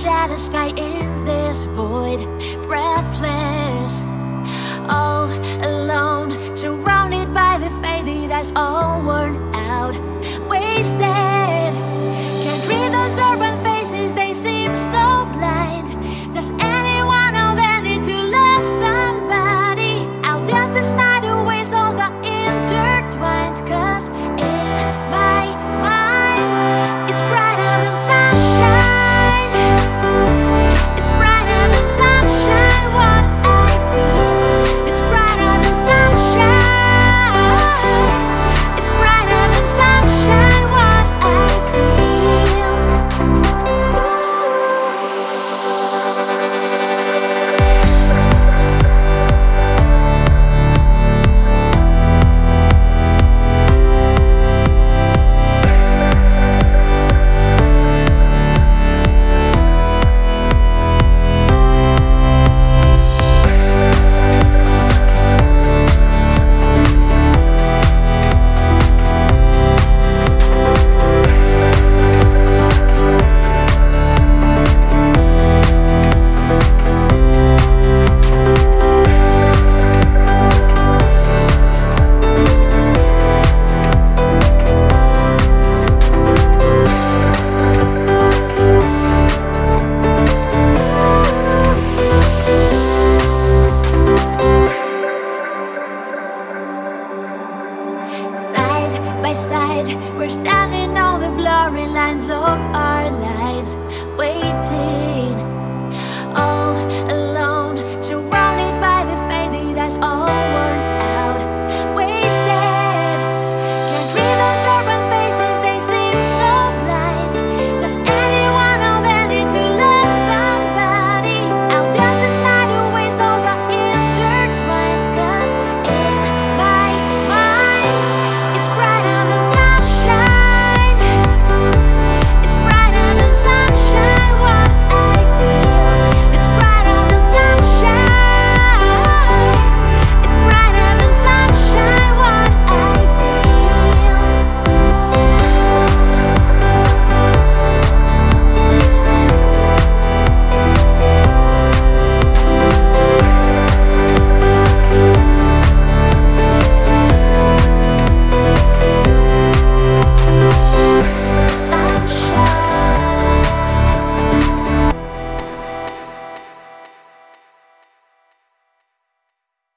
shattered sky in this void, breathless, all alone, surrounded by the faded eyes, all worn out, wasted. Can't read those urban faces, they seem so blind. We're standing on the blurry lines of our lives, waiting all alone.